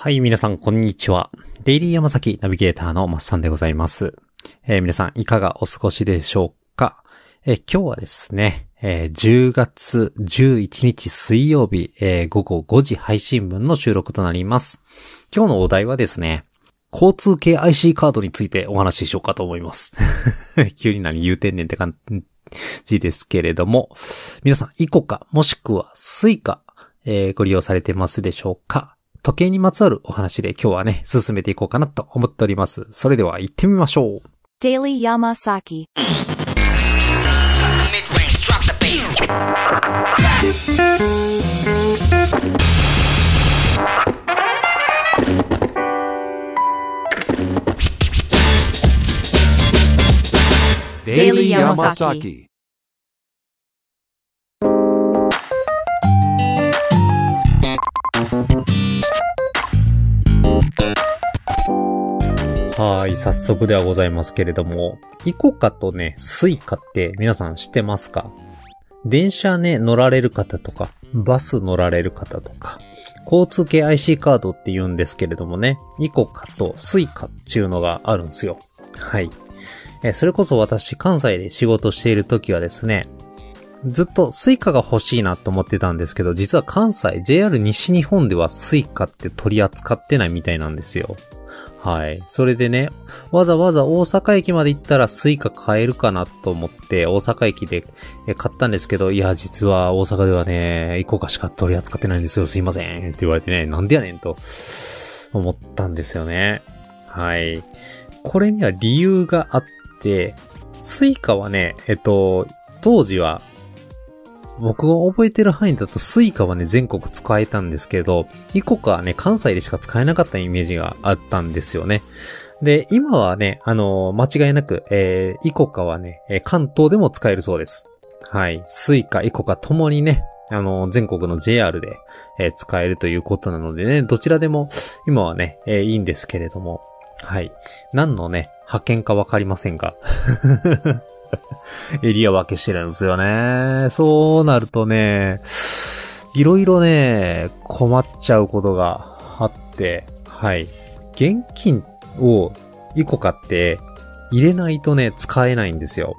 はい、皆さん、こんにちは。デイリー山崎ナビゲーターのマッサンでございます。えー皆さん、いかがお過ごしでしょうか、えー今日はですね、えー10月11日水曜日、えー午後5時配信分の収録となります。今日のお題はですね、交通系 IC カードについてお話ししようかと思います。急に何言うてんねんって感じですけれども、皆さん、 ICOCAもしくは Suica、えご利用されてますでしょうか？時計にまつわるお話で今日はね、進めていこうかなと思っております。それでは行ってみましょう。Daily Yamasaki Daily Yamasaki, はい、早速ではございますけれども、 ICOCAとね、 Suicaって皆さん知ってますか？電車ね、乗られる方とか、バス乗られる方とか、交通系 IC カードって言うんですけれどもね、 ICOCAと Suicaっていうのがあるんですよ。はい。え、それこそ私、関西で仕事している時はですね、ずっと Suicaが欲しいなと思ってたんですけど、実は関西、JR 西日本では Suicaって取り扱ってないみたいなんですよ。はい。それでね、わざわざ大阪駅まで行ったら Suica 買えるかなと思って、大阪駅で買ったんですけど、いや、実は大阪ではね、 ICOCAしか取り扱ってないんですよ。すいません。って言われてね、なんでやねんと思ったんですよね。はい。これには理由があって、 Suicaはね、えっと、当時は僕が覚えてる範囲だと Suicaはね、全国使えたんですけど、ICOCAはね、関西でしか使えなかったイメージがあったんですよね。で、今はね、あの間違いなく、えー、 ICOCAはね、え関東でも使えるそうです。はい。 Suica、ICOCAともにね、あの全国の JR で、えー使えるということなのでね、どちらでも今はね、えーいいんですけれども、はい。何のね、覇権かわかりませんが。エリア分けしてるんですよね。そうなるとね、いろいろね、困っちゃうことがあって、はい。現金を1個買って入れないとね、使えないんですよ。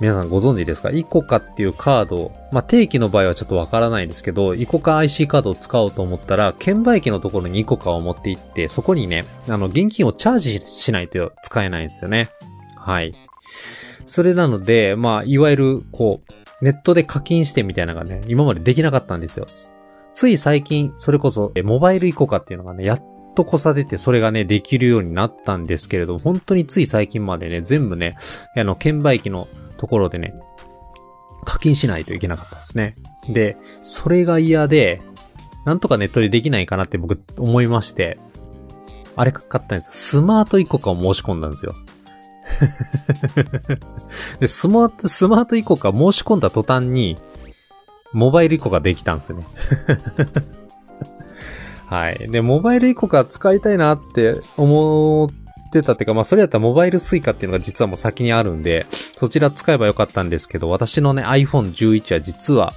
皆さんご存知ですか？イコカっていうカード、まあ、定期の場合はちょっとわからないですけど、イコカ IC カードを使おうと思ったら、券売機のところにイコカを持って行って、そこにね、あの、現金をチャージしないと使えないんですよね。はい。それなので、まあ、いわゆる、こう、ネットで課金してみたいなのがね、今までできなかったんですよ。つい最近、それこそ、モバイルイコカっていうのがね、やっとこさ出て、それがね、できるようになったんですけれど、本当につい最近までね、全部ね、あの、券売機のところでね、課金しないといけなかったですね。で、それが嫌で、なんとかネットでできないかなって僕思いまして、あれかかったんですよ。スマートイコカを申し込んだんですよ。で、スマート、スマートイコカ申し込んだ途端に、モバイルイコカできたんですよね。はい。で、モバイルイコカ使いたいなって思ってたっていうか、まあそれやったらモバイルスイカっていうのが実はもう先にあるんで、そちら使えばよかったんですけど、私のね iPhone11 は実は、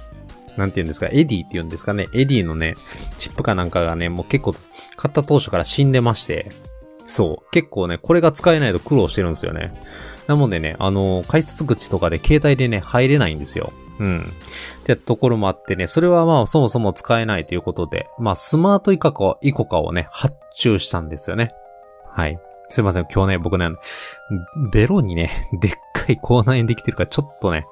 なんて言うんですか、エディって言うんですかね、エディのね、チップかなんかがね、もう結構、買った当初から死んでまして、そう、結構ね、これが使えないと苦労してるんですよね。なもんでね、あの改札口とかで携帯でね、入れないんですよ。うん。ってところもあってね、それはまあそもそも使えないということで、まあスマートイカか、イコカをね、発注したんですよね。はい。すいません、今日ね、僕ね、ベロにね、でっかい口内炎できてるからちょっとね、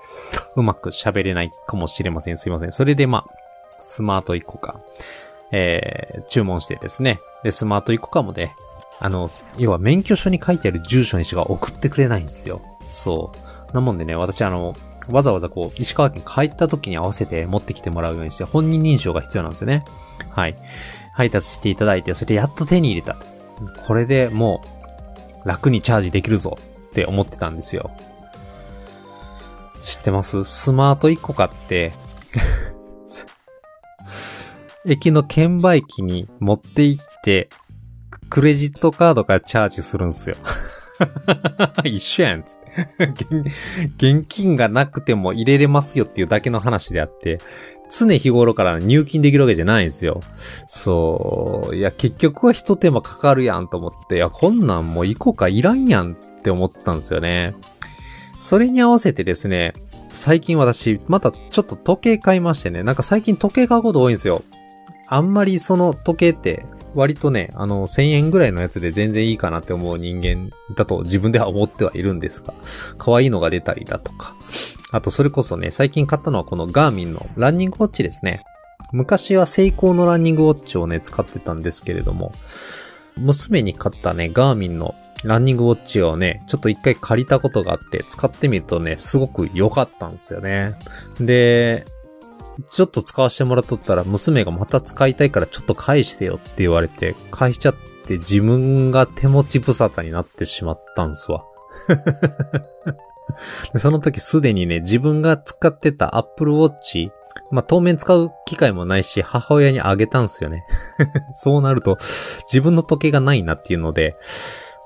うまく喋れないかもしれません。すいません。それでまあ、スマートイコカ、えー、注文してですね。で、スマートイコカもね、あの、要は免許証に書いてある住所にしか送ってくれないんですよ。そう。なもんでね、私あの、わざわざこう、石川県帰った時に合わせて持ってきてもらうようにして、本人認証が必要なんですよね。はい。配達していただいて、それでやっと手に入れた。これでもう、楽にチャージできるぞって思ってたんですよ。知ってます？スマート1個買って、駅の券売機に持って行って、クレジットカードからチャージするんすよ。一緒やん、つって。現金がなくても入れれますよっていうだけの話であって、常日頃から入金できるわけじゃないんですよ。そう。いや、結局は一手間かかるやんと思って、いや、こんなんもうイコカいらんやんって思ったんですよね。それに合わせてですね、最近私、またちょっと時計買いましてね、なんか最近時計買うこと多いんですよ。あんまりその時計って、割とね、あの、1000円ぐらいのやつで全然いいかなって思う人間だと自分では思ってはいるんですが、可愛いのが出たりだとか。あと、それこそね、最近買ったのはこのガーミンのランニングウォッチですね。昔はセイコーのランニングウォッチをね、使ってたんですけれども、娘に買ったね、ガーミンのランニングウォッチをね、ちょっと一回借りたことがあって、使ってみるとね、すごく良かったんですよね。で、ちょっと使わせてもらっとったら、娘がまた使いたいからちょっと返してよって言われて、返しちゃって自分が手持ち無沙汰になってしまったんすわ。その時すでにね、自分が使ってた Apple Watch、まあ、当面使う機会もないし、母親にあげたんすよね。そうなると、自分の時計がないなっていうので、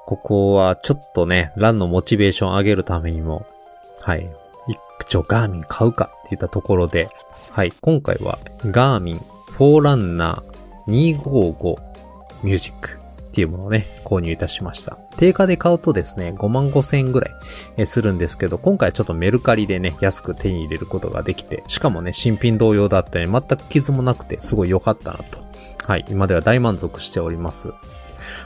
ここはちょっとね、ランのモチベーション上げるためにも、はい、一丁ガーミン買うかって言ったところで、はい、今回はガーミンフォーランナー255ミュージックっていうものをね、購入いたしました。定価で買うとですね、5万5千円ぐらいするんですけど、今回ちょっとメルカリでね、安く手に入れることができて、しかもね、新品同様だったり、全く傷もなくて、すごい良かったなと。はい、今では大満足しております。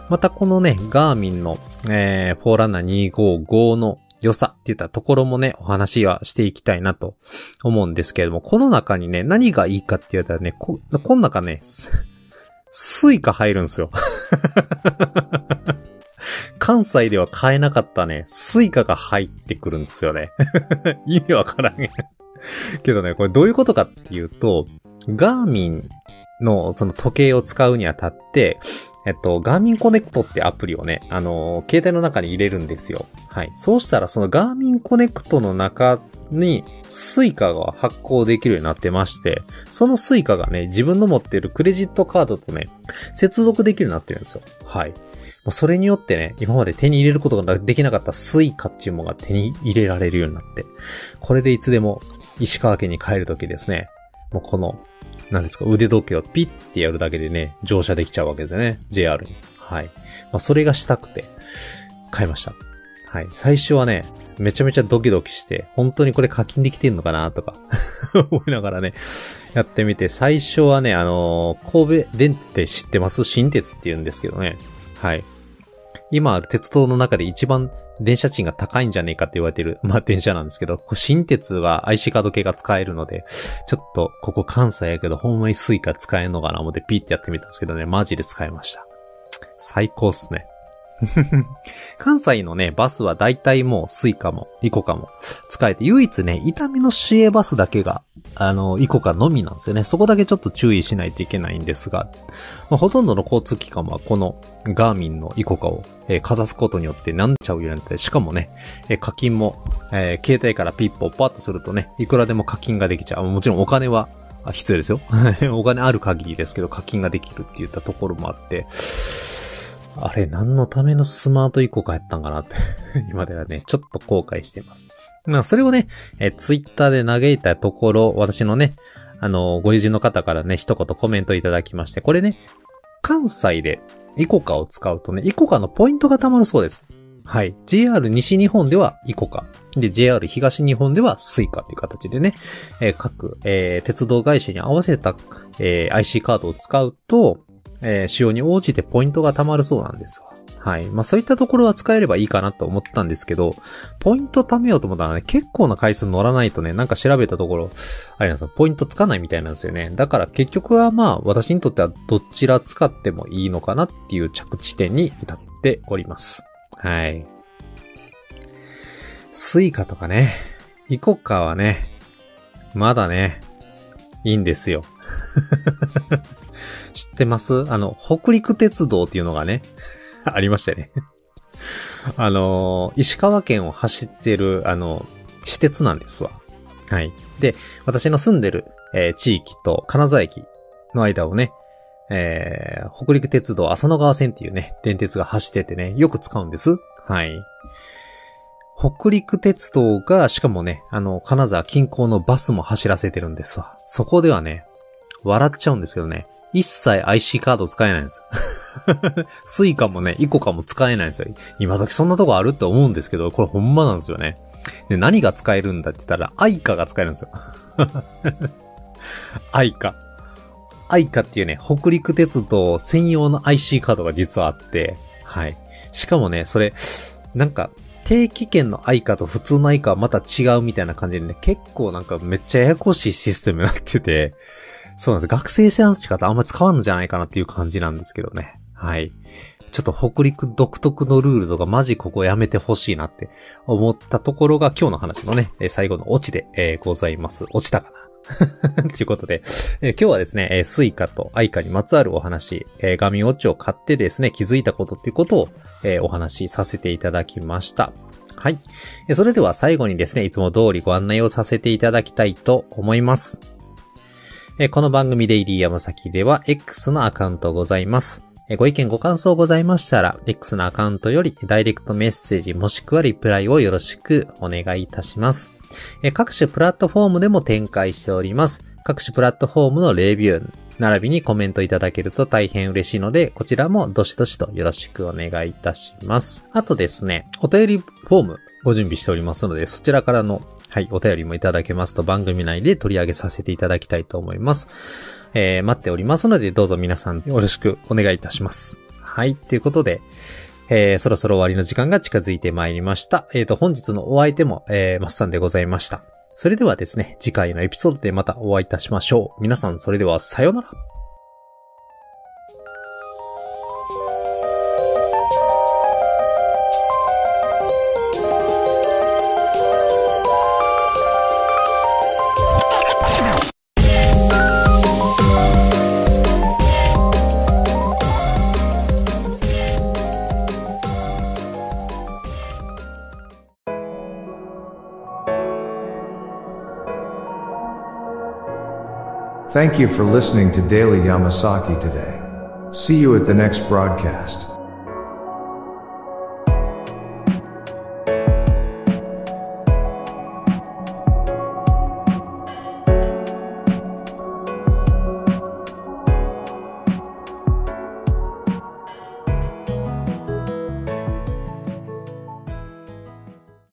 またこのね、ガーミンの、えー、フォーランナー255の良さって言ったところもね、お話はしていきたいなと思うんですけれども、この中にね、何がいいかって言ったらね、こ、この中ね、スイカ入るんですよ。関西では買えなかったね、スイカが入ってくるんですよね。意味わからん。けどね、これどういうことかっていうと、ガーミンのその時計を使うにあたって、えっと、ガーミンコネクトってアプリをね、あの携帯の中に入れるんですよ。はい。そうしたら、そのガーミンコネクトの中に、スイカが発行できるようになってまして、そのスイカがね、自分の持っているクレジットカードとね、接続できるようになってるんですよ。はい。もうそれによってね、今まで手に入れることができなかったスイカっていうものが手に入れられるようになって、これでいつでも石川県に帰るときですね、もうこのなんですか、腕時計をピッてやるだけでね、乗車できちゃうわけですよね。JR に。はい。まあ、それがしたくて、買いました。はい。最初はね、めちゃめちゃドキドキして、本当にこれ課金できてんのかなとか、思いながらね、やってみて、最初はね、あのー神戸電鉄知ってます？新鉄って言うんですけどね。はい。今ある鉄道の中で一番電車賃が高いんじゃねえかって言われてる、まあ電車なんですけど、神鉄は IC カード系が使えるので、ちょっとここ関西やけど、ほんまにスイカ使えんのかな思ってピーってやってみたんですけどね、マジで使えました。最高っすね。関西のね、バスは大体もうスイカもイコカも使えて、唯一ね、伊丹の市営バスだけが、あの、イコカのみなんですよね。そこだけちょっと注意しないといけないんですが、まあ、ほとんどの交通機関はこのガーミンのイコカを、えーかざすことによってなんちゃうようになって、しかもね、えー課金も、えー携帯からピッポッパッとするとね、いくらでも課金ができちゃう。もちろんお金は必要ですよ。お金ある限りですけど課金ができるって言ったところもあって、あれ、何のためのスマートイコカやったんかなって、今ではね、ちょっと後悔しています。まあ、それをね、えツイッターで嘆いたところ、私のね、あの、ご友人の方からね、一言コメントいただきまして、これね、関西でイコカを使うとね、イコカのポイントが貯まるそうです。はい。JR 西日本ではイコカ。で、JR 東日本ではスイカっていう形でね、えー各、えー鉄道会社に合わせた、えー IC カードを使うと、えー使用に応じてポイントが貯まるそうなんですわ。はい。まあそういったところは使えればいいかなと思ったんですけど、ポイント貯めようと思ったらね、結構な回数乗らないとね、なんか調べたところ、あれなんですよ、ポイントつかないみたいなんですよね。だから結局はまあ、私にとってはどちら使ってもいいのかなっていう着地点に至っております。はい。スイカとかね、イコカはね、まだね、いいんですよ。知ってます？あの、北陸鉄道っていうのがね、ありましたよね。あの、石川県を走ってる、あの、私鉄なんですわ。はい。で、私の住んでる、えー地域と金沢駅の間をね、えー北陸鉄道浅野川線っていうね、電鉄が走っててね、よく使うんです。はい。北陸鉄道が、しかもね、あの、金沢近郊のバスも走らせてるんですわ。そこではね、笑っちゃうんですけどね、一切 IC カード使えないんです。スイカもね、イコカも使えないんですよ。今時そんなとこあるって思うんですけど、これほんまなんですよね。で、何が使えるんだって言ったら、アイカが使えるんですよ。アイカ。アイカっていうね、北陸鉄道専用の IC カードが実はあって、はい。しかもね、それ、なんか、定期券のアイカと普通のアイカはまた違うみたいな感じでね、結構なんかめっちゃややこしいシステムになってて、そうなんです。学生さんしかあんまり使わんのじゃないかなっていう感じなんですけどね。はい。ちょっと北陸独特のルールとかマジここやめてほしいなって思ったところが今日の話のね、最後のオチで、え、ございます。落ちたかな？ということで、えー、今日はですね、えー、スイカとアイカにまつわるお話、えー、ガーミンウォッチを買ってですね、気づいたことっていうことを、え、お話しさせていただきました。はい。それでは最後にですね、いつも通りご案内をさせていただきたいと思います。この番組デイリー山崎では X のアカウントございます。ご意見ご感想ございましたら、X のアカウントよりダイレクトメッセージもしくはリプライをよろしくお願いいたします。各種プラットフォームでも展開しております。各種プラットフォームのレビュー、並びにコメントいただけると大変嬉しいので、こちらもどしどしとよろしくお願いいたします。あとですね、お便りフォームご準備しておりますので、そちらからの、はい、お便りもいただけますと番組内で取り上げさせていただきたいと思います。えー、待っておりますので、どうぞ皆さんよろしくお願いいたします。はい、ということで、えー、そろそろ終わりの時間が近づいてまいりました。えっ、ー、と、本日のお相手も、えー、マッサンでございました。それではですね、次回のエピソードでまたお会いいたしましょう。皆さんそれではさようなら。Thank you for listening to Daily Yamasaki today. See you at the next broadcast.